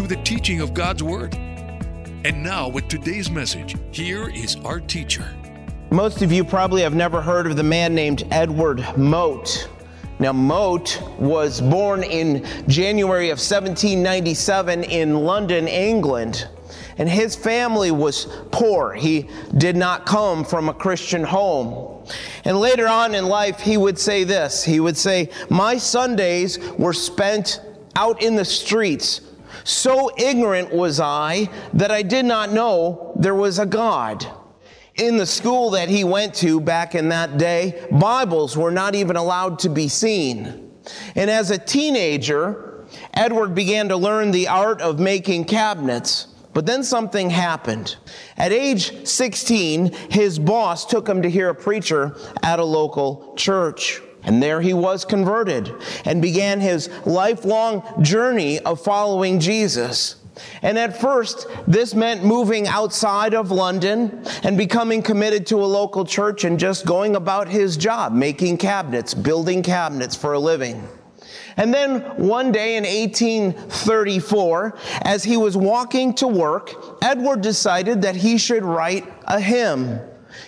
through the teaching of God's Word. And now, with today's message, here is our teacher. Most of you probably have never heard of the man named Edward Mote. Now, Mote was born in January of 1797 in London, England and his family was poor. He did not come from a Christian home. And later on in life, he would say this He would say, My Sundays were spent out in the streets. So ignorant was I that I did not know there was a God. In the school that he went to back in that day, Bibles were not even allowed to be seen. And as a teenager, Edward began to learn the art of making cabinets. But then something happened. At age 16, his boss took him to hear a preacher at a local church. And there he was converted and began his lifelong journey of following Jesus. And at first, this meant moving outside of London and becoming committed to a local church and just going about his job, making cabinets, building cabinets for a living. And then one day in 1834, as he was walking to work, Edward decided that he should write a hymn.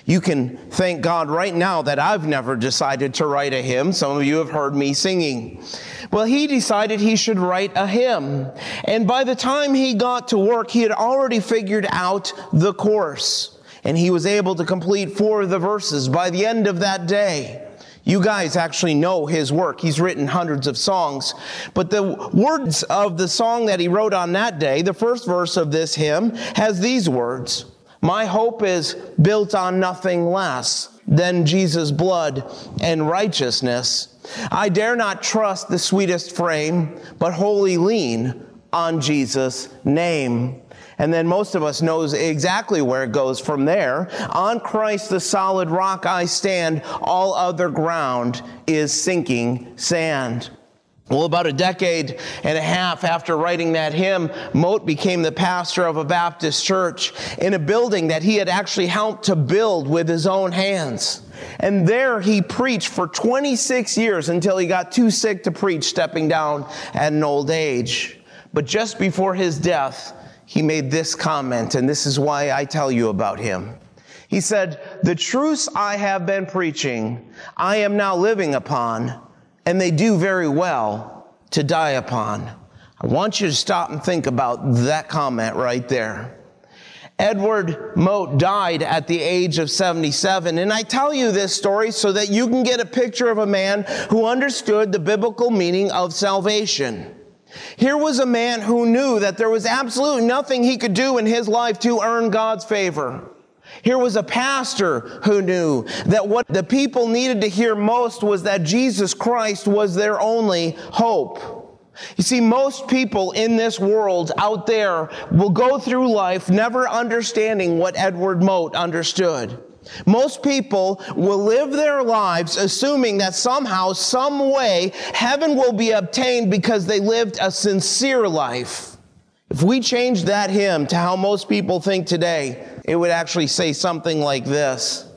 You can thank God right now that I've never decided to write a hymn. Some of you have heard me singing. Well, he decided he should write a hymn. And by the time he got to work, he had already figured out the course. And he was able to complete four of the verses by the end of that day. You guys actually know his work. He's written hundreds of songs. But the words of the song that he wrote on that day, the first verse of this hymn, has these words My hope is built on nothing less than Jesus' blood and righteousness. I dare not trust the sweetest frame, but wholly lean on Jesus' name. And then most of us knows exactly where it goes from there. On Christ, the solid rock I stand, all other ground is sinking sand. Well, about a decade and a half after writing that hymn, Mote became the pastor of a Baptist church in a building that he had actually helped to build with his own hands. And there he preached for 26 years until he got too sick to preach, stepping down at an old age. But just before his death, he made this comment, and this is why I tell you about him. He said, The truths I have been preaching, I am now living upon, and they do very well to die upon. I want you to stop and think about that comment right there. Edward Mote died at the age of 77. And I tell you this story so that you can get a picture of a man who understood the biblical meaning of salvation. Here was a man who knew that there was absolutely nothing he could do in his life to earn God's favor. Here was a pastor who knew that what the people needed to hear most was that Jesus Christ was their only hope. You see, most people in this world out there will go through life never understanding what Edward Mote understood. Most people will live their lives assuming that somehow, some way, heaven will be obtained because they lived a sincere life. If we change that hymn to how most people think today, it would actually say something like this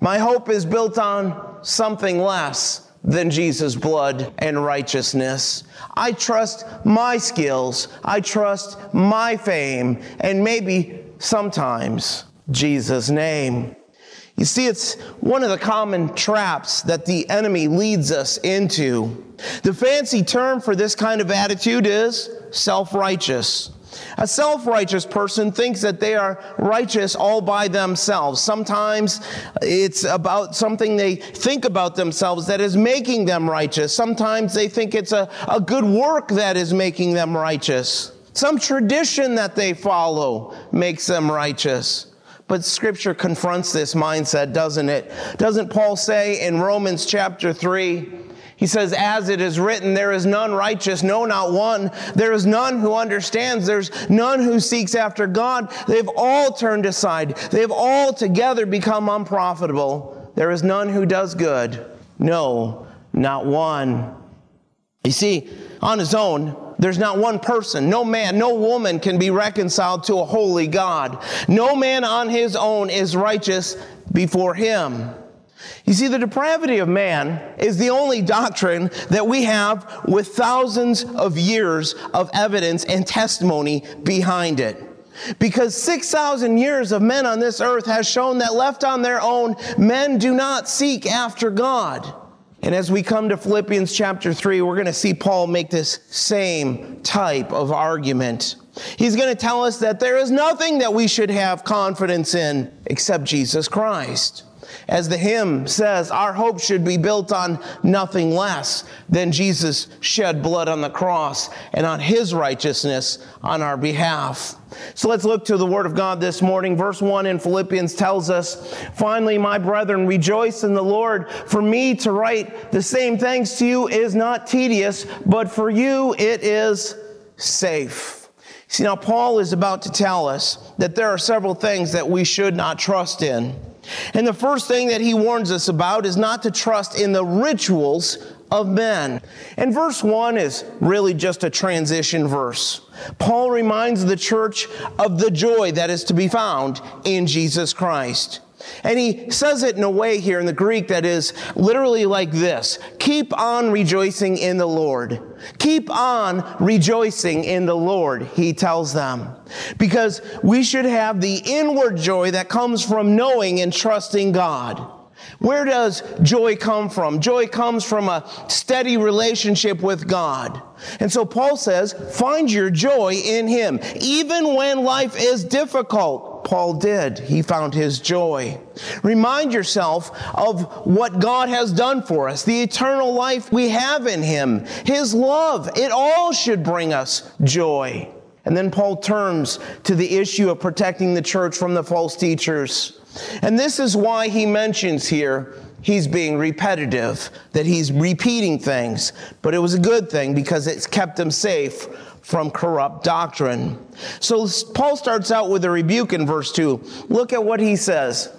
My hope is built on something less than Jesus' blood and righteousness. I trust my skills, I trust my fame, and maybe sometimes Jesus' name. You see, it's one of the common traps that the enemy leads us into. The fancy term for this kind of attitude is self righteous. A self righteous person thinks that they are righteous all by themselves. Sometimes it's about something they think about themselves that is making them righteous. Sometimes they think it's a, a good work that is making them righteous. Some tradition that they follow makes them righteous. But scripture confronts this mindset, doesn't it? Doesn't Paul say in Romans chapter 3, He says, as it is written, there is none righteous, no, not one. There is none who understands. There's none who seeks after God. They've all turned aside. They've all together become unprofitable. There is none who does good. No, not one. You see, on his own, there's not one person, no man, no woman can be reconciled to a holy God. No man on his own is righteous before him. You see, the depravity of man is the only doctrine that we have with thousands of years of evidence and testimony behind it. Because 6,000 years of men on this earth has shown that left on their own, men do not seek after God. And as we come to Philippians chapter 3, we're going to see Paul make this same type of argument. He's going to tell us that there is nothing that we should have confidence in except Jesus Christ. As the hymn says, our hope should be built on nothing less than Jesus shed blood on the cross and on his righteousness on our behalf. So let's look to the word of God this morning. Verse 1 in Philippians tells us, Finally, my brethren, rejoice in the Lord. For me to write the same things to you is not tedious, but for you it is safe. See, now Paul is about to tell us that there are several things that we should not trust in. And the first thing that he warns us about is not to trust in the rituals of men. And verse 1 is really just a transition verse. Paul reminds the church of the joy that is to be found in Jesus Christ. And he says it in a way here in the Greek that is literally like this Keep on rejoicing in the Lord. Keep on rejoicing in the Lord, he tells them. Because we should have the inward joy that comes from knowing and trusting God. Where does joy come from? Joy comes from a steady relationship with God. And so Paul says, find your joy in Him. Even when life is difficult, Paul did. He found his joy. Remind yourself of what God has done for us, the eternal life we have in Him, His love. It all should bring us joy. And then Paul turns to the issue of protecting the church from the false teachers. And this is why he mentions here he's being repetitive, that he's repeating things. But it was a good thing because it's kept him safe from corrupt doctrine. So Paul starts out with a rebuke in verse 2. Look at what he says.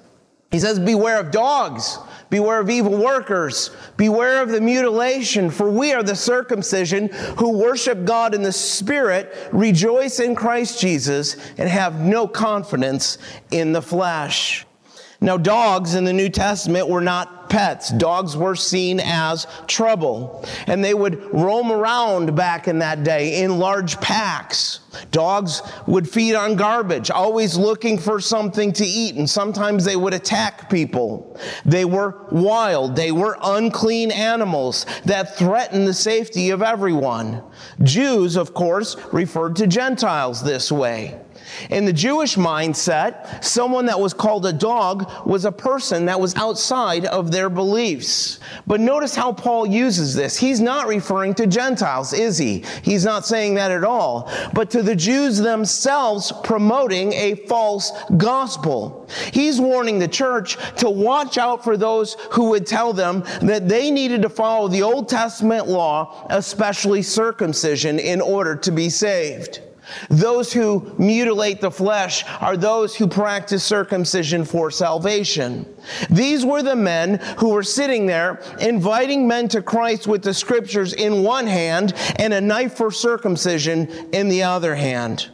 He says, Beware of dogs, beware of evil workers, beware of the mutilation, for we are the circumcision who worship God in the Spirit, rejoice in Christ Jesus, and have no confidence in the flesh. Now, dogs in the New Testament were not pets. Dogs were seen as trouble. And they would roam around back in that day in large packs. Dogs would feed on garbage, always looking for something to eat, and sometimes they would attack people. They were wild. They were unclean animals that threatened the safety of everyone. Jews, of course, referred to Gentiles this way. In the Jewish mindset, someone that was called a dog was a person that was outside of their beliefs. But notice how Paul uses this. He's not referring to Gentiles, is he? He's not saying that at all. But to the Jews themselves promoting a false gospel. He's warning the church to watch out for those who would tell them that they needed to follow the Old Testament law, especially circumcision, in order to be saved. Those who mutilate the flesh are those who practice circumcision for salvation. These were the men who were sitting there inviting men to Christ with the scriptures in one hand and a knife for circumcision in the other hand.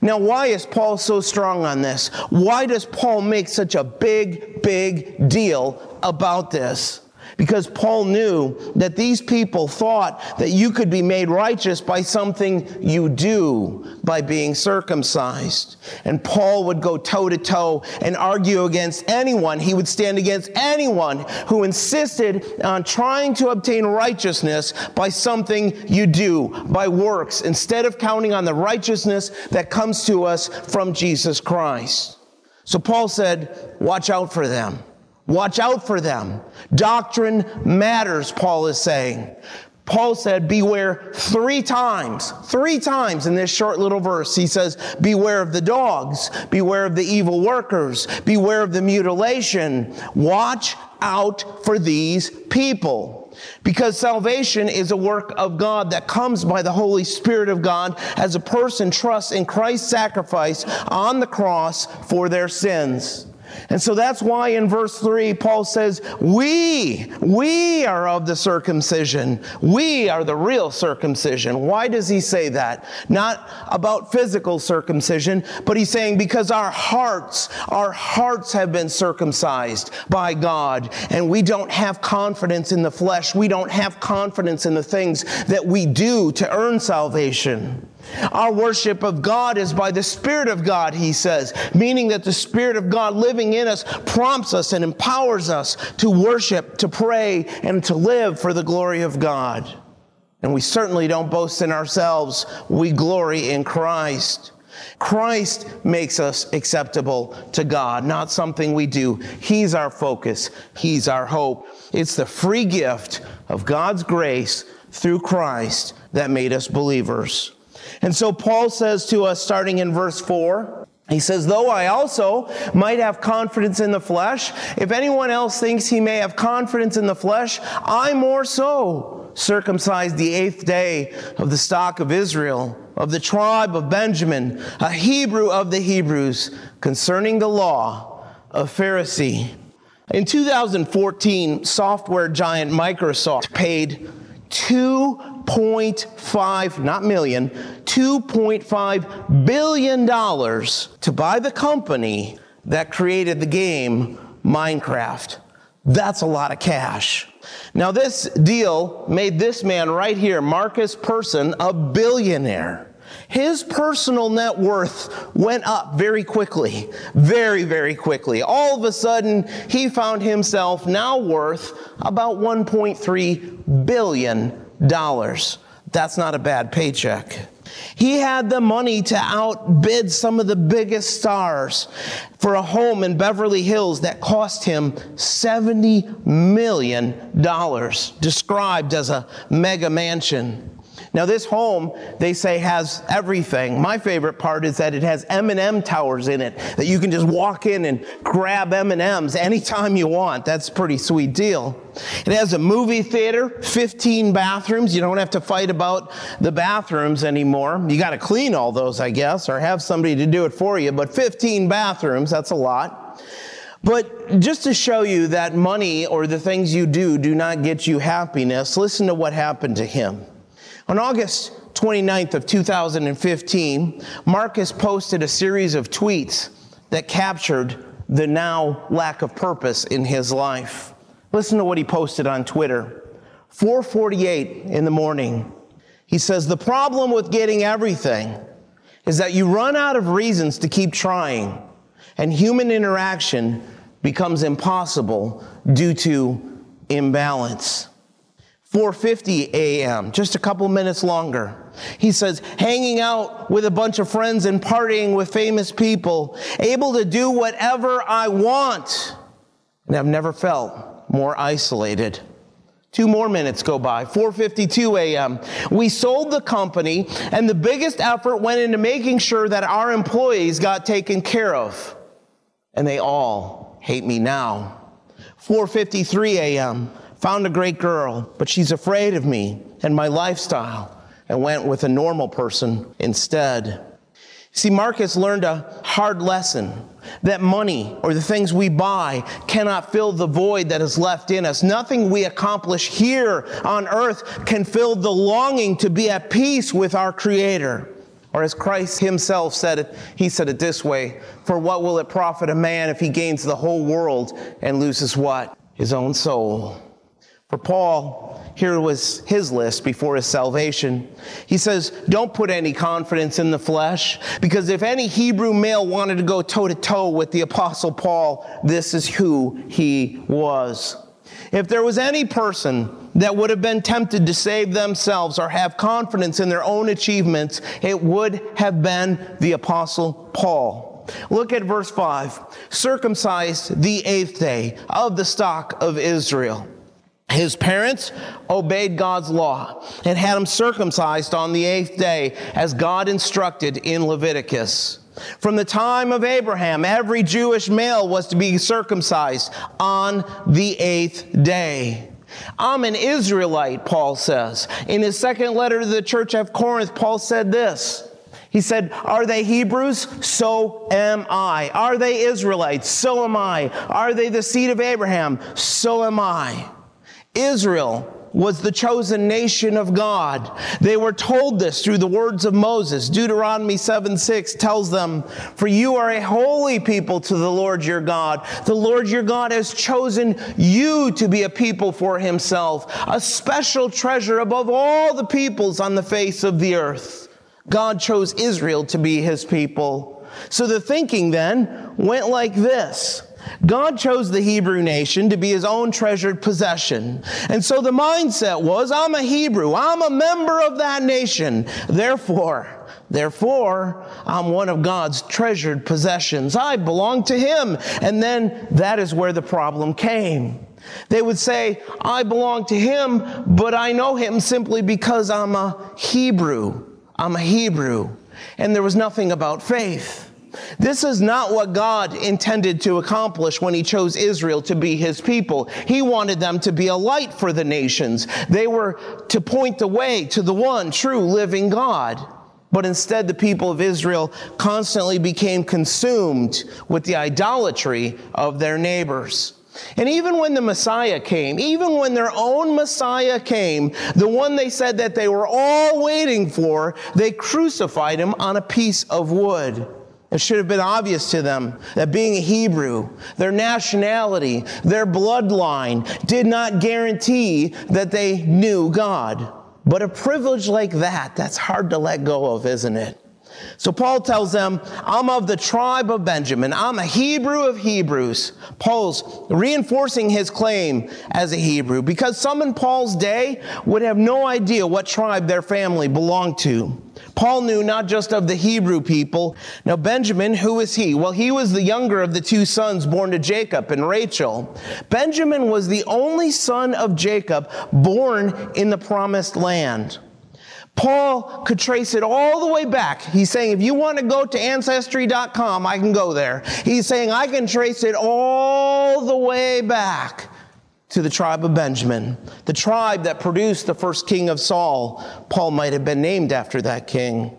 Now, why is Paul so strong on this? Why does Paul make such a big, big deal about this? Because Paul knew that these people thought that you could be made righteous by something you do, by being circumcised. And Paul would go toe to toe and argue against anyone. He would stand against anyone who insisted on trying to obtain righteousness by something you do, by works, instead of counting on the righteousness that comes to us from Jesus Christ. So Paul said, watch out for them. Watch out for them. Doctrine matters, Paul is saying. Paul said, Beware three times, three times in this short little verse. He says, Beware of the dogs, beware of the evil workers, beware of the mutilation. Watch out for these people. Because salvation is a work of God that comes by the Holy Spirit of God as a person trusts in Christ's sacrifice on the cross for their sins. And so that's why in verse 3, Paul says, We, we are of the circumcision. We are the real circumcision. Why does he say that? Not about physical circumcision, but he's saying because our hearts, our hearts have been circumcised by God, and we don't have confidence in the flesh. We don't have confidence in the things that we do to earn salvation. Our worship of God is by the Spirit of God, he says, meaning that the Spirit of God living in us prompts us and empowers us to worship, to pray, and to live for the glory of God. And we certainly don't boast in ourselves, we glory in Christ. Christ makes us acceptable to God, not something we do. He's our focus, He's our hope. It's the free gift of God's grace through Christ that made us believers. And so Paul says to us, starting in verse 4, he says, Though I also might have confidence in the flesh, if anyone else thinks he may have confidence in the flesh, I more so, circumcised the eighth day of the stock of Israel, of the tribe of Benjamin, a Hebrew of the Hebrews, concerning the law, a Pharisee. In 2014, software giant Microsoft paid 2.5, not million, 2.5 billion dollars to buy the company that created the game Minecraft. That's a lot of cash. Now, this deal made this man right here, Markus Persson, a billionaire. His personal net worth went up very quickly, very, very quickly. All of a sudden, he found himself now worth about $1.3 billion. That's not a bad paycheck. He had the money to outbid some of the biggest stars for a home in Beverly Hills that cost him $70 million, described as a mega mansion. Now this home, they say has everything. My favorite part is that it has M&M towers in it that you can just walk in and grab M&Ms anytime you want. That's a pretty sweet deal. It has a movie theater, 15 bathrooms. You don't have to fight about the bathrooms anymore. You got to clean all those, I guess, or have somebody to do it for you, but 15 bathrooms, that's a lot. But just to show you that money or the things you do do not get you happiness, listen to what happened to him. On August 29th of 2015, Markus posted a series of tweets that captured the now lack of purpose in his life. Listen to what he posted on Twitter. 4:48 in the morning. He says the problem with getting everything is that you run out of reasons to keep trying and human interaction becomes impossible due to imbalance. 4:50 a.m., just a couple minutes longer. He says, hanging out with a bunch of friends and partying with famous people, able to do whatever I want. And I've never felt more isolated. Two more minutes go by. 4:52 a.m. We sold the company and the biggest effort went into making sure that our employees got taken care of. And they all hate me now. 4:53 a.m. Found a great girl, but she's afraid of me and my lifestyle and went with a normal person instead. See, Markus learned a hard lesson that money or the things we buy cannot fill the void that is left in us. Nothing we accomplish here on earth can fill the longing to be at peace with our Creator. Or as Christ himself said it, he said it this way For what will it profit a man if he gains the whole world and loses what? His own soul. For Paul, here was his list before his salvation. He says, Don't put any confidence in the flesh, because if any Hebrew male wanted to go toe to toe with the Apostle Paul, this is who he was. If there was any person that would have been tempted to save themselves or have confidence in their own achievements, it would have been the Apostle Paul. Look at verse 5 circumcised the eighth day of the stock of Israel. His parents obeyed God's law and had him circumcised on the eighth day as God instructed in Leviticus. From the time of Abraham, every Jewish male was to be circumcised on the eighth day. I'm an Israelite, Paul says. In his second letter to the church of Corinth, Paul said this. He said, Are they Hebrews? So am I. Are they Israelites? So am I. Are they the seed of Abraham? So am I. Israel was the chosen nation of God. They were told this through the words of Moses. Deuteronomy 7 6 tells them, For you are a holy people to the Lord your God. The Lord your God has chosen you to be a people for himself, a special treasure above all the peoples on the face of the earth. God chose Israel to be his people. So the thinking then went like this. God chose the Hebrew nation to be his own treasured possession. And so the mindset was, I'm a Hebrew. I'm a member of that nation. Therefore, therefore, I'm one of God's treasured possessions. I belong to him. And then that is where the problem came. They would say, I belong to him, but I know him simply because I'm a Hebrew. I'm a Hebrew. And there was nothing about faith. This is not what God intended to accomplish when He chose Israel to be His people. He wanted them to be a light for the nations. They were to point the way to the one true living God. But instead, the people of Israel constantly became consumed with the idolatry of their neighbors. And even when the Messiah came, even when their own Messiah came, the one they said that they were all waiting for, they crucified him on a piece of wood. It should have been obvious to them that being a Hebrew, their nationality, their bloodline did not guarantee that they knew God. But a privilege like that, that's hard to let go of, isn't it? So Paul tells them, I'm of the tribe of Benjamin. I'm a Hebrew of Hebrews. Paul's reinforcing his claim as a Hebrew because some in Paul's day would have no idea what tribe their family belonged to. Paul knew not just of the Hebrew people. Now, Benjamin, who is he? Well, he was the younger of the two sons born to Jacob and Rachel. Benjamin was the only son of Jacob born in the promised land. Paul could trace it all the way back. He's saying, if you want to go to ancestry.com, I can go there. He's saying, I can trace it all the way back to the tribe of Benjamin, the tribe that produced the first king of Saul. Paul might have been named after that king.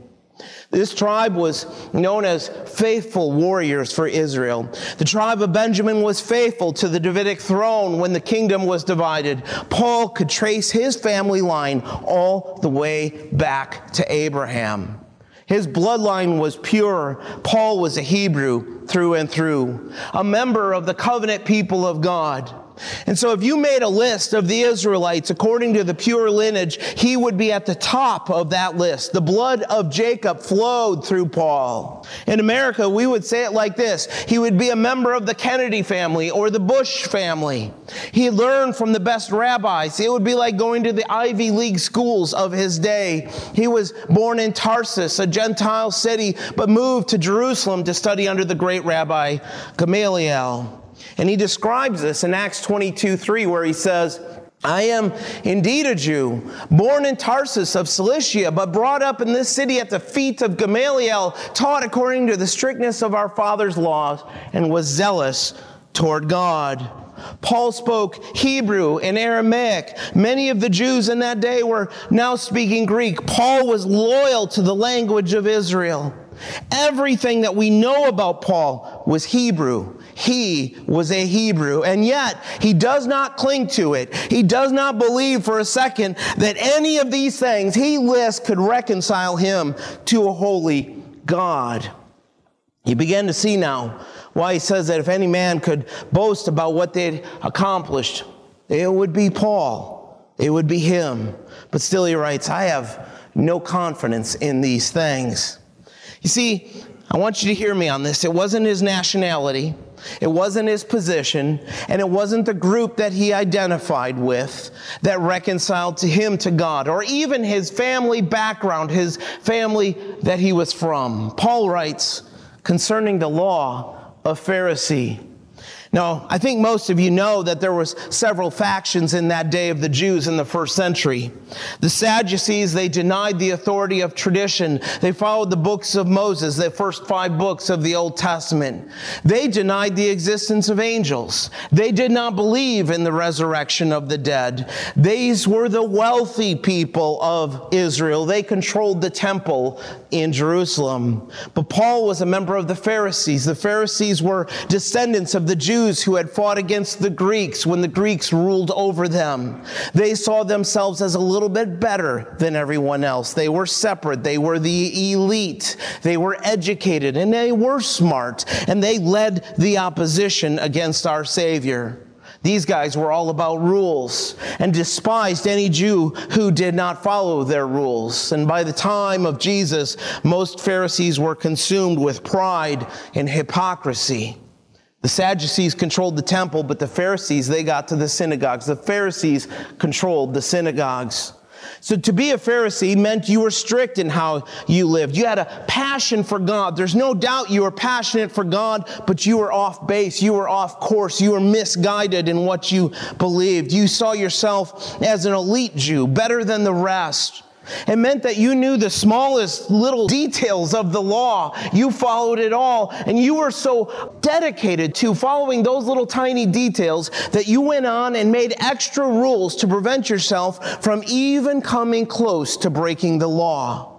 This tribe was known as faithful warriors for Israel. The tribe of Benjamin was faithful to the Davidic throne when the kingdom was divided. Paul could trace his family line all the way back to Abraham. His bloodline was pure. Paul was a Hebrew through and through, a member of the covenant people of God. And so, if you made a list of the Israelites according to the pure lineage, he would be at the top of that list. The blood of Jacob flowed through Paul. In America, we would say it like this He would be a member of the Kennedy family or the Bush family. He learned from the best rabbis. It would be like going to the Ivy League schools of his day. He was born in Tarsus, a Gentile city, but moved to Jerusalem to study under the great rabbi Gamaliel. And he describes this in Acts 22 3, where he says, I am indeed a Jew, born in Tarsus of Cilicia, but brought up in this city at the feet of Gamaliel, taught according to the strictness of our father's laws, and was zealous toward God. Paul spoke Hebrew and Aramaic. Many of the Jews in that day were now speaking Greek. Paul was loyal to the language of Israel. Everything that we know about Paul was Hebrew. He was a Hebrew, and yet he does not cling to it. He does not believe for a second that any of these things he lists could reconcile him to a holy God. You begin to see now why he says that if any man could boast about what they'd accomplished, it would be Paul. It would be him. But still, he writes, I have no confidence in these things. You see, I want you to hear me on this. It wasn't his nationality, it wasn't his position, and it wasn't the group that he identified with that reconciled to him to God, or even his family background, his family that he was from. Paul writes concerning the law of Pharisee. Now, I think most of you know that there was several factions in that day of the Jews in the first century. The Sadducees, they denied the authority of tradition. They followed the books of Moses, the first five books of the Old Testament. They denied the existence of angels. They did not believe in the resurrection of the dead. These were the wealthy people of Israel. They controlled the temple in Jerusalem. But Paul was a member of the Pharisees. The Pharisees were descendants of the Jews Jews who had fought against the Greeks when the Greeks ruled over them. They saw themselves as a little bit better than everyone else. They were separate. They were the elite. They were educated and they were smart and they led the opposition against our Savior. These guys were all about rules and despised any Jew who did not follow their rules. And by the time of Jesus, most Pharisees were consumed with pride and hypocrisy. The Sadducees controlled the temple, but the Pharisees, they got to the synagogues. The Pharisees controlled the synagogues. So to be a Pharisee meant you were strict in how you lived. You had a passion for God. There's no doubt you were passionate for God, but you were off base. You were off course. You were misguided in what you believed. You saw yourself as an elite Jew, better than the rest. It meant that you knew the smallest little details of the law. You followed it all, and you were so dedicated to following those little tiny details that you went on and made extra rules to prevent yourself from even coming close to breaking the law.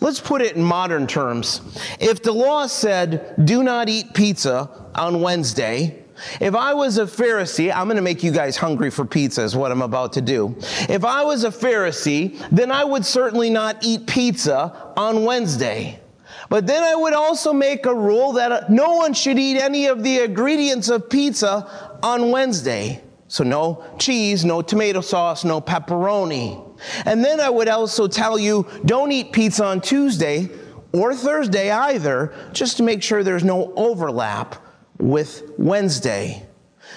Let's put it in modern terms. If the law said, do not eat pizza on Wednesday, if I was a Pharisee, I'm going to make you guys hungry for pizza, is what I'm about to do. If I was a Pharisee, then I would certainly not eat pizza on Wednesday. But then I would also make a rule that uh, no one should eat any of the ingredients of pizza on Wednesday. So no cheese, no tomato sauce, no pepperoni. And then I would also tell you don't eat pizza on Tuesday or Thursday either, just to make sure there's no overlap with Wednesday.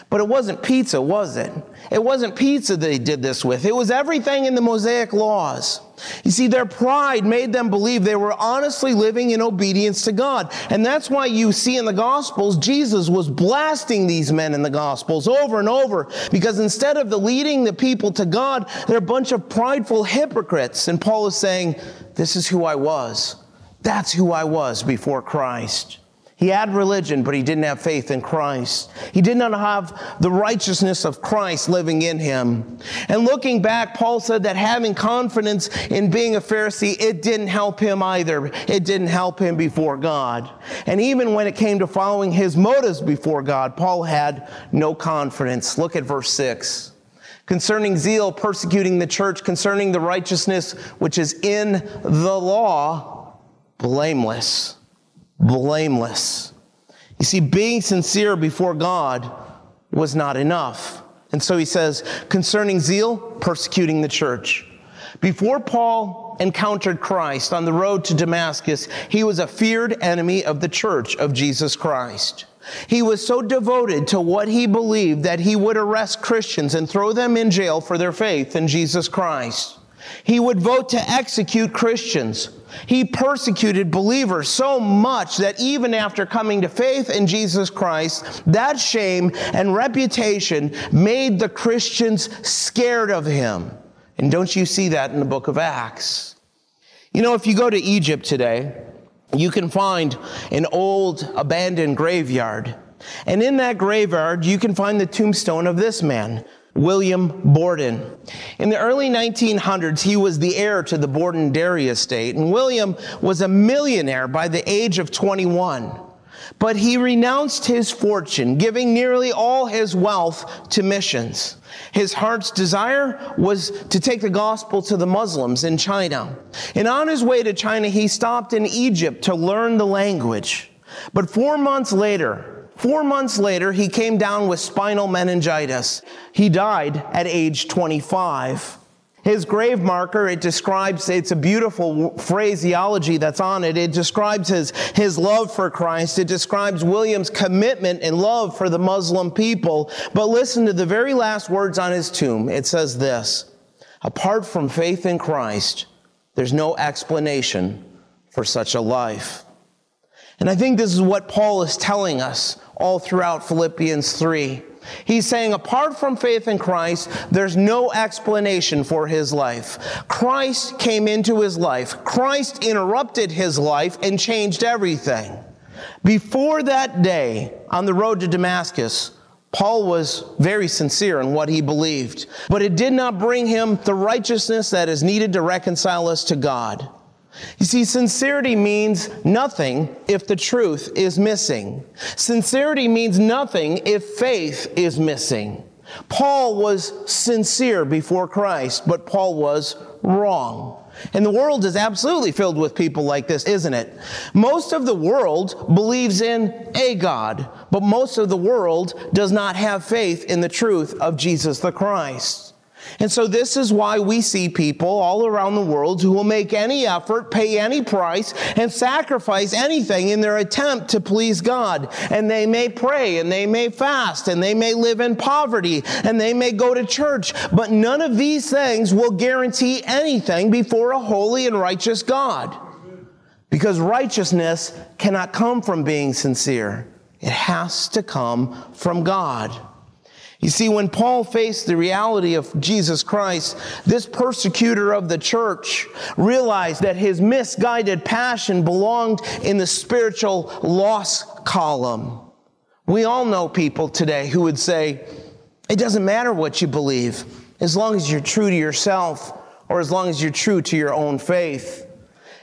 But it wasn't pizza, was it? It wasn't pizza that he did this with. It was everything in the Mosaic laws. You see, their pride made them believe they were honestly living in obedience to God. And that's why you see in the Gospels, Jesus was blasting these men in the Gospels over and over because instead of the leading the people to God, they're a bunch of prideful hypocrites. And Paul is saying, This is who I was. That's who I was before Christ. He had religion, but he didn't have faith in Christ. He did not have the righteousness of Christ living in him. And looking back, Paul said that having confidence in being a Pharisee, it didn't help him either. It didn't help him before God. And even when it came to following his motives before God, Paul had no confidence. Look at verse 6 concerning zeal, persecuting the church, concerning the righteousness which is in the law, blameless blameless. You see, being sincere before God was not enough. And so he says, concerning zeal, persecuting the church. Before Paul encountered Christ on the road to Damascus, he was a feared enemy of the church of Jesus Christ. He was so devoted to what he believed that he would arrest Christians and throw them in jail for their faith in Jesus Christ. He would vote to execute Christians. He persecuted believers so much that even after coming to faith in Jesus Christ, that shame and reputation made the Christians scared of him. And don't you see that in the book of Acts? You know, if you go to Egypt today, you can find an old abandoned graveyard. And in that graveyard, you can find the tombstone of this man, William Borden. In the early 1900s, he was the heir to the Borden dairy estate, and William was a millionaire by the age of 21. But he renounced his fortune, giving nearly all his wealth to missions. His heart's desire was to take the gospel to the Muslims in China. And on his way to China, he stopped in Egypt to learn the language. But four months later, Four months later, he came down with spinal meningitis. He died at age 25. His grave marker, it describes, it's a beautiful phraseology that's on it. It describes his, his love for Christ. It describes William's commitment and love for the Muslim people. But listen to the very last words on his tomb. It says this, apart from faith in Christ, there's no explanation for such a life. And I think this is what Paul is telling us all throughout Philippians 3. He's saying, apart from faith in Christ, there's no explanation for his life. Christ came into his life. Christ interrupted his life and changed everything. Before that day, on the road to Damascus, Paul was very sincere in what he believed, but it did not bring him the righteousness that is needed to reconcile us to God. You see, sincerity means nothing if the truth is missing. Sincerity means nothing if faith is missing. Paul was sincere before Christ, but Paul was wrong. And the world is absolutely filled with people like this, isn't it? Most of the world believes in a God, but most of the world does not have faith in the truth of Jesus the Christ. And so this is why we see people all around the world who will make any effort, pay any price, and sacrifice anything in their attempt to please God. And they may pray and they may fast and they may live in poverty and they may go to church, but none of these things will guarantee anything before a holy and righteous God. Because righteousness cannot come from being sincere. It has to come from God. You see, when Paul faced the reality of Jesus Christ, this persecutor of the church realized that his misguided passion belonged in the spiritual loss column. We all know people today who would say, it doesn't matter what you believe, as long as you're true to yourself or as long as you're true to your own faith.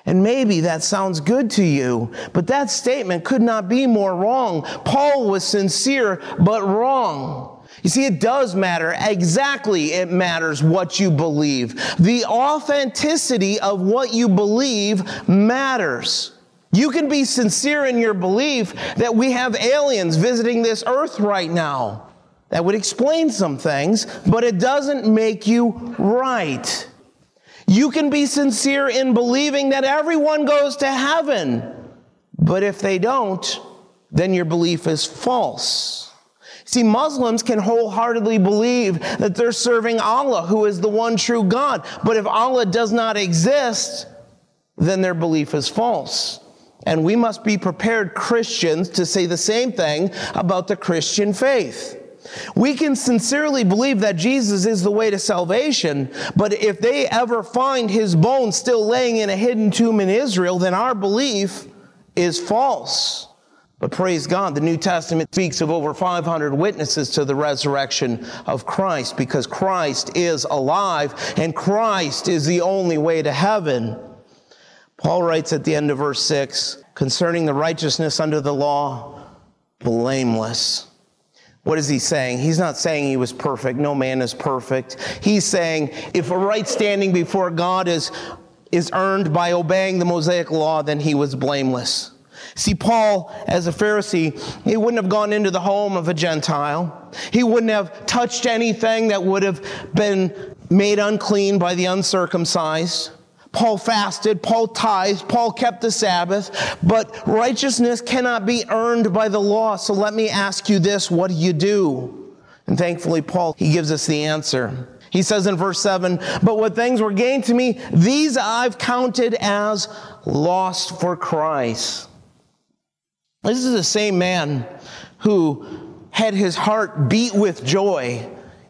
And maybe that sounds good to you, but that statement could not be more wrong. Paul was sincere, but wrong. You see, it does matter. Exactly, it matters what you believe. The authenticity of what you believe matters. You can be sincere in your belief that we have aliens visiting this earth right now. That would explain some things, but it doesn't make you right. You can be sincere in believing that everyone goes to heaven, but if they don't, then your belief is false. See, Muslims can wholeheartedly believe that they're serving Allah, who is the one true God. But if Allah does not exist, then their belief is false. And we must be prepared, Christians, to say the same thing about the Christian faith. We can sincerely believe that Jesus is the way to salvation, but if they ever find his bones still laying in a hidden tomb in Israel, then our belief is false. But praise God, the New Testament speaks of over 500 witnesses to the resurrection of Christ because Christ is alive and Christ is the only way to heaven. Paul writes at the end of verse 6 concerning the righteousness under the law, blameless. What is he saying? He's not saying he was perfect. No man is perfect. He's saying if a right standing before God is, is earned by obeying the Mosaic law, then he was blameless. See, Paul, as a Pharisee, he wouldn't have gone into the home of a Gentile. He wouldn't have touched anything that would have been made unclean by the uncircumcised. Paul fasted, Paul tithed, Paul kept the Sabbath, but righteousness cannot be earned by the law. So let me ask you this what do you do? And thankfully, Paul, he gives us the answer. He says in verse 7 But what things were gained to me, these I've counted as lost for Christ. This is the same man who had his heart beat with joy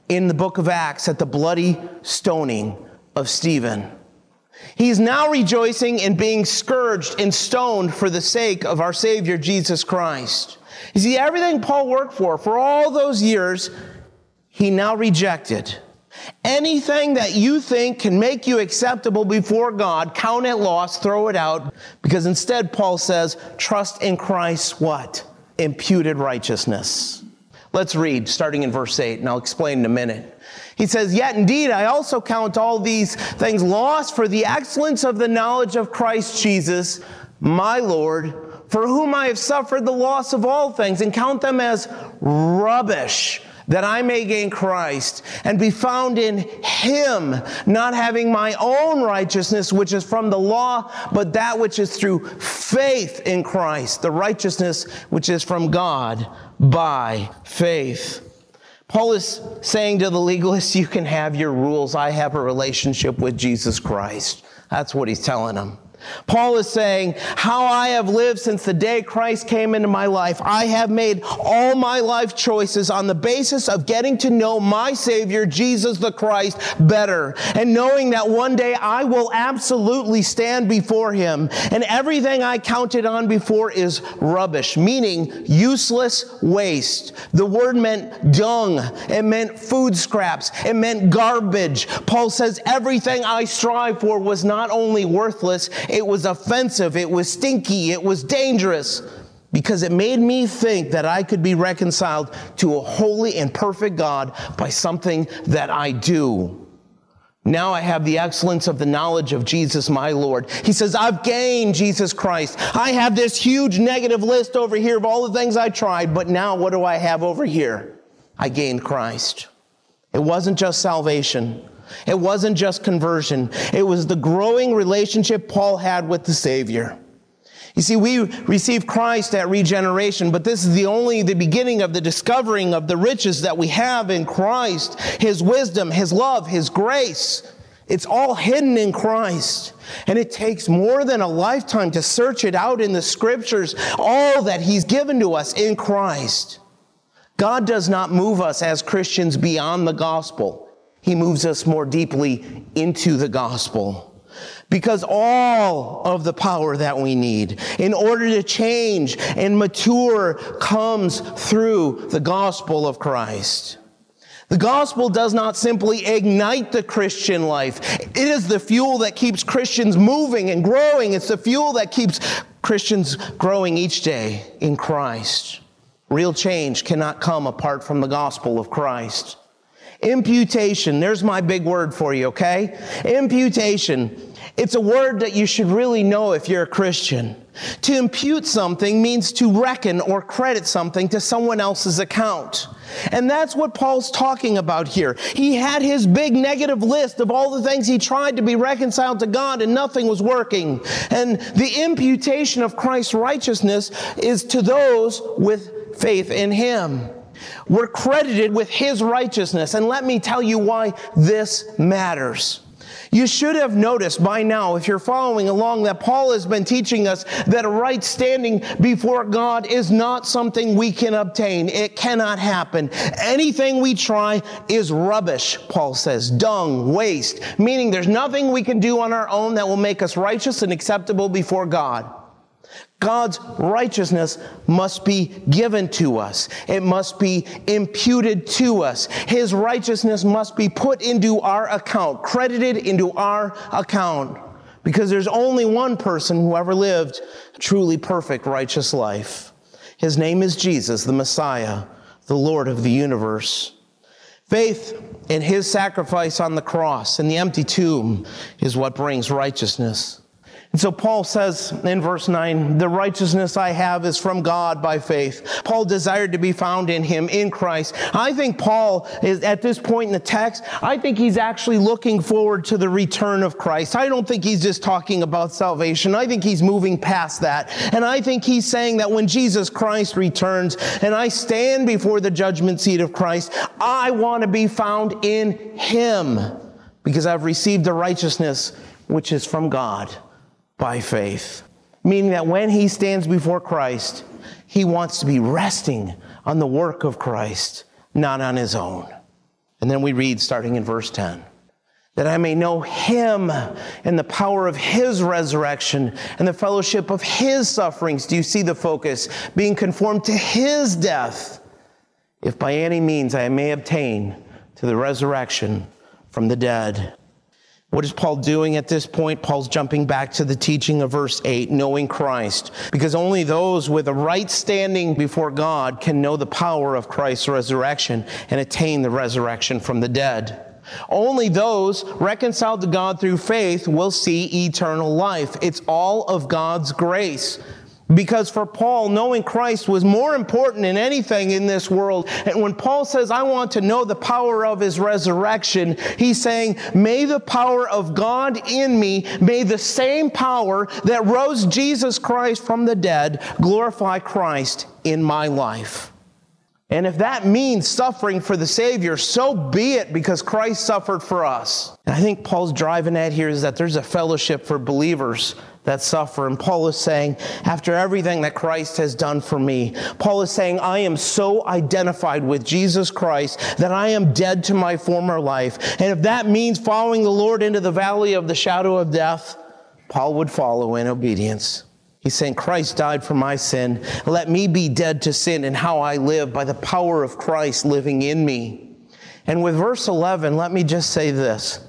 in the book of Acts at the bloody stoning of Stephen. He's now rejoicing in being scourged and stoned for the sake of our Savior Jesus Christ. You see, everything Paul worked for, for all those years, he now rejected. Anything that you think can make you acceptable before God, count it lost, throw it out, because instead Paul says, trust in Christ's what? Imputed righteousness. Let's read, starting in verse 8, and I'll explain in a minute. He says, Yet indeed, I also count all these things lost for the excellence of the knowledge of Christ Jesus, my Lord, for whom I have suffered the loss of all things, and count them as rubbish that I may gain Christ and be found in him, not having my own righteousness, which is from the law, but that which is through faith in Christ, the righteousness which is from God by faith. Paul is saying to the legalists, you can have your rules. I have a relationship with Jesus Christ. That's what he's telling them. Paul is saying, How I have lived since the day Christ came into my life. I have made all my life choices on the basis of getting to know my Savior, Jesus the Christ, better. And knowing that one day I will absolutely stand before Him. And everything I counted on before is rubbish, meaning useless waste. The word meant dung, it meant food scraps, it meant garbage. Paul says, Everything I strive for was not only worthless, it was offensive. It was stinky. It was dangerous because it made me think that I could be reconciled to a holy and perfect God by something that I do. Now I have the excellence of the knowledge of Jesus, my Lord. He says, I've gained Jesus Christ. I have this huge negative list over here of all the things I tried, but now what do I have over here? I gained Christ. It wasn't just salvation. It wasn't just conversion. It was the growing relationship Paul had with the Savior. You see, we receive Christ at regeneration, but this is the only the beginning of the discovering of the riches that we have in Christ, His wisdom, His love, His grace. It's all hidden in Christ. And it takes more than a lifetime to search it out in the scriptures, all that He's given to us in Christ. God does not move us as Christians beyond the gospel. He moves us more deeply into the gospel. Because all of the power that we need in order to change and mature comes through the gospel of Christ. The gospel does not simply ignite the Christian life. It is the fuel that keeps Christians moving and growing. It's the fuel that keeps Christians growing each day in Christ. Real change cannot come apart from the gospel of Christ. Imputation. There's my big word for you, okay? Imputation. It's a word that you should really know if you're a Christian. To impute something means to reckon or credit something to someone else's account. And that's what Paul's talking about here. He had his big negative list of all the things he tried to be reconciled to God and nothing was working. And the imputation of Christ's righteousness is to those with faith in him. We're credited with his righteousness. And let me tell you why this matters. You should have noticed by now, if you're following along, that Paul has been teaching us that a right standing before God is not something we can obtain. It cannot happen. Anything we try is rubbish, Paul says. Dung, waste, meaning there's nothing we can do on our own that will make us righteous and acceptable before God. God's righteousness must be given to us. It must be imputed to us. His righteousness must be put into our account, credited into our account. Because there's only one person who ever lived a truly perfect righteous life. His name is Jesus, the Messiah, the Lord of the universe. Faith in his sacrifice on the cross and the empty tomb is what brings righteousness. And so Paul says in verse 9, the righteousness I have is from God by faith. Paul desired to be found in him, in Christ. I think Paul is at this point in the text, I think he's actually looking forward to the return of Christ. I don't think he's just talking about salvation. I think he's moving past that. And I think he's saying that when Jesus Christ returns and I stand before the judgment seat of Christ, I want to be found in him because I've received the righteousness which is from God by faith. Meaning that when he stands before Christ, he wants to be resting on the work of Christ, not on his own. And then we read starting in verse 10 that I may know him and the power of his resurrection and the fellowship of his sufferings. Do you see the focus? Being conformed to his death, if by any means I may obtain to the resurrection from the dead. What is Paul doing at this point? Paul's jumping back to the teaching of verse 8, knowing Christ. Because only those with a right standing before God can know the power of Christ's resurrection and attain the resurrection from the dead. Only those reconciled to God through faith will see eternal life. It's all of God's grace. Because for Paul, knowing Christ was more important than anything in this world. And when Paul says, I want to know the power of his resurrection, he's saying, may the power of God in me, may the same power that rose Jesus Christ from the dead glorify Christ in my life. And if that means suffering for the Savior, so be it because Christ suffered for us. And I think Paul's driving at here is that there's a fellowship for believers that suffer. And Paul is saying, after everything that Christ has done for me, Paul is saying, I am so identified with Jesus Christ that I am dead to my former life. And if that means following the Lord into the valley of the shadow of death, Paul would follow in obedience. He's saying, Christ died for my sin. Let me be dead to sin and how I live by the power of Christ living in me. And with verse 11, let me just say this.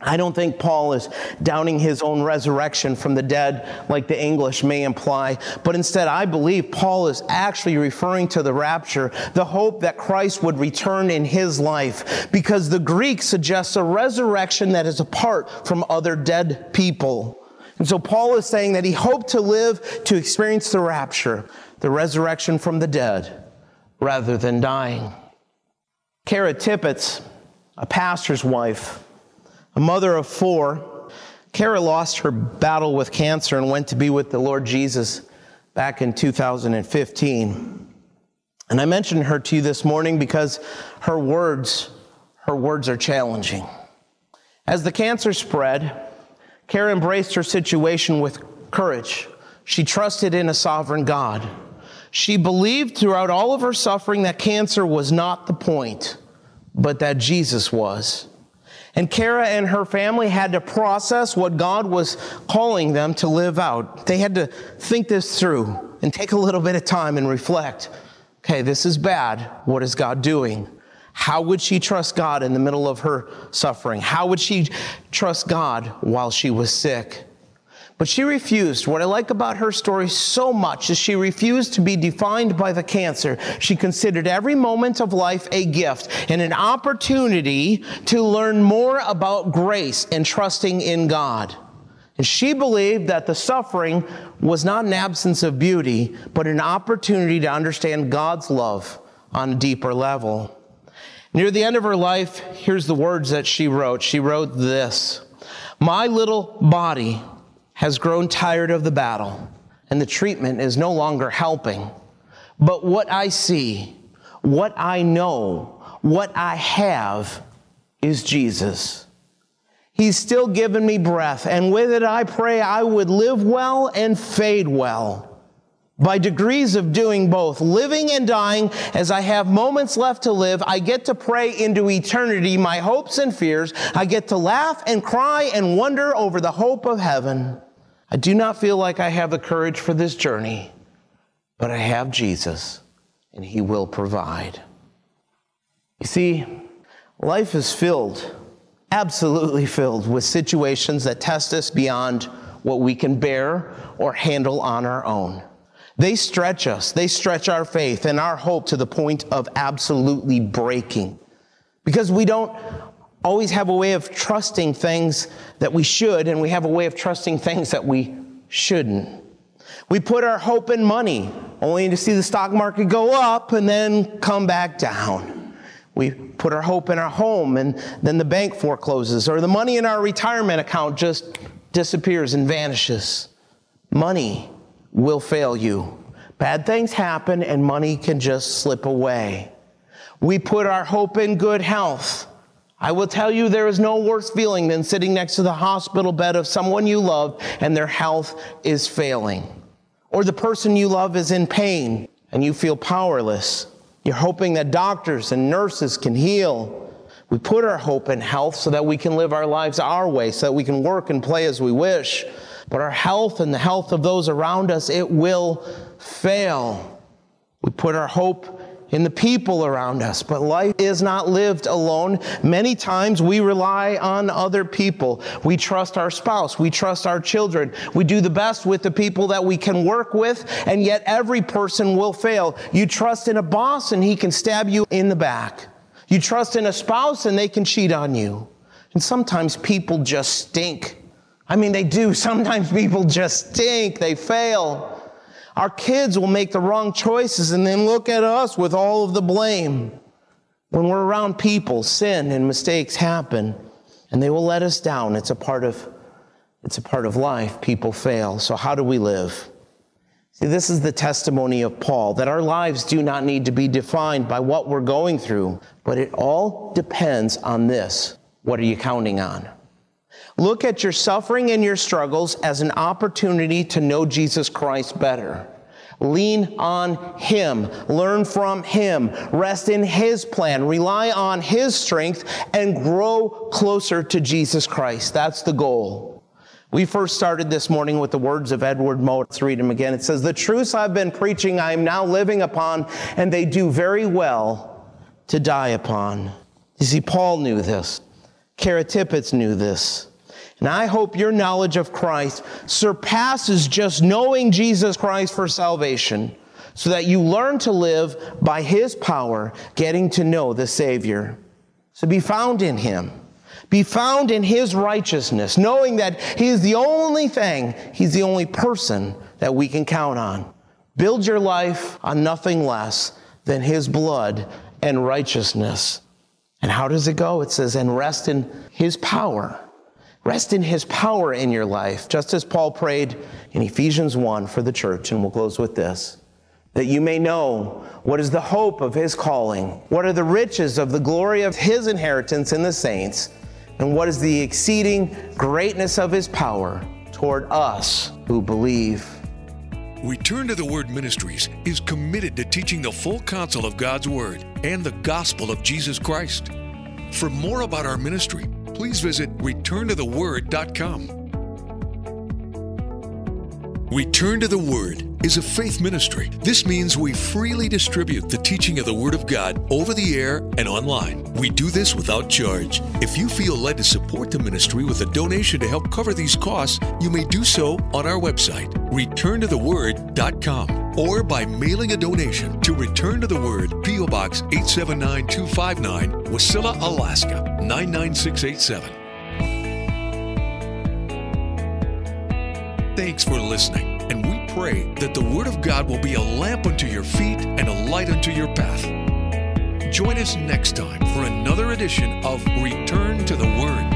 I don't think Paul is downing his own resurrection from the dead like the English may imply, but instead I believe Paul is actually referring to the rapture, the hope that Christ would return in his life, because the Greek suggests a resurrection that is apart from other dead people. And so Paul is saying that he hoped to live to experience the rapture, the resurrection from the dead, rather than dying. Kara Tippett, a pastor's wife, a mother of four, Kara lost her battle with cancer and went to be with the Lord Jesus back in 2015. And I mentioned her to you this morning because her words, her words are challenging. As the cancer spread, Kara embraced her situation with courage. She trusted in a sovereign God. She believed throughout all of her suffering that cancer was not the point, but that Jesus was. And Kara and her family had to process what God was calling them to live out. They had to think this through and take a little bit of time and reflect. Okay, this is bad. What is God doing? How would she trust God in the middle of her suffering? How would she trust God while she was sick? But she refused. What I like about her story so much is she refused to be defined by the cancer. She considered every moment of life a gift and an opportunity to learn more about grace and trusting in God. And she believed that the suffering was not an absence of beauty, but an opportunity to understand God's love on a deeper level. Near the end of her life, here's the words that she wrote. She wrote this My little body has grown tired of the battle, and the treatment is no longer helping. But what I see, what I know, what I have is Jesus. He's still given me breath, and with it I pray I would live well and fade well by degrees of doing both, living and dying, as I have moments left to live, I get to pray into eternity my hopes and fears. I get to laugh and cry and wonder over the hope of heaven. I do not feel like I have the courage for this journey, but I have Jesus, and He will provide. You see, life is filled, absolutely filled, with situations that test us beyond what we can bear or handle on our own. They stretch us, they stretch our faith and our hope to the point of absolutely breaking. Because we don't always have a way of trusting things that we should, and we have a way of trusting things that we shouldn't. We put our hope in money, only to see the stock market go up and then come back down. We put our hope in our home, and then the bank forecloses, or the money in our retirement account just disappears and vanishes. Money will fail you. Bad things happen and money can just slip away. We put our hope in good health. I will tell you there is no worse feeling than sitting next to the hospital bed of someone you love and their health is failing. Or the person you love is in pain and you feel powerless. You're hoping that doctors and nurses can heal. We put our hope in health so that we can live our lives our way, so that we can work and play as we wish but our health and the health of those around us, it will fail. We put our hope in the people around us, but life is not lived alone. Many times we rely on other people. We trust our spouse. We trust our children. We do the best with the people that we can work with, and yet every person will fail. You trust in a boss and he can stab you in the back. You trust in a spouse and they can cheat on you. And sometimes people just stink. I mean, they do. Sometimes people just stink, they fail. Our kids will make the wrong choices and then look at us with all of the blame. When we're around people, sin and mistakes happen and they will let us down. It's a part of it's a part of life. People fail. So how do we live? See, this is the testimony of Paul that our lives do not need to be defined by what we're going through, but it all depends on this. What are you counting on? Look at your suffering and your struggles as an opportunity to know Jesus Christ better. Lean on Him, learn from Him, rest in His plan, rely on His strength, and grow closer to Jesus Christ. That's the goal. We first started this morning with the words of Edward Mote. Let's read them again. It says, The truths I've been preaching, I am now living upon, and they do very well to die upon. You see, Paul knew this. Kara Tippett knew this. And I hope your knowledge of Christ surpasses just knowing Jesus Christ for salvation so that you learn to live by his power, getting to know the Savior. So be found in him. Be found in his righteousness, knowing that he is the only thing, he's the only person that we can count on. Build your life on nothing less than his blood and righteousness. And how does it go? It says, and rest in his power. Rest in his power in your life, just as Paul prayed in Ephesians 1 for the church. And we'll close with this that you may know what is the hope of his calling, what are the riches of the glory of his inheritance in the saints, and what is the exceeding greatness of his power toward us who believe. Return to the Word Ministries is committed to teaching the full counsel of God's Word and the gospel of Jesus Christ. For more about our ministry, please visit returntotheword.com. Return to the Word is a faith ministry. This means we freely distribute the teaching of the Word of God over the air and online. We do this without charge. If you feel led to support the ministry with a donation to help cover these costs, you may do so on our website, returntotheword.com, or by mailing a donation to Return to the Word, P.O. Box 879259, Wasilla, Alaska 99687. Thanks for listening, and we pray that the Word of God will be a lamp unto your feet and a light unto your path. Join us next time for another edition of Return to the Word.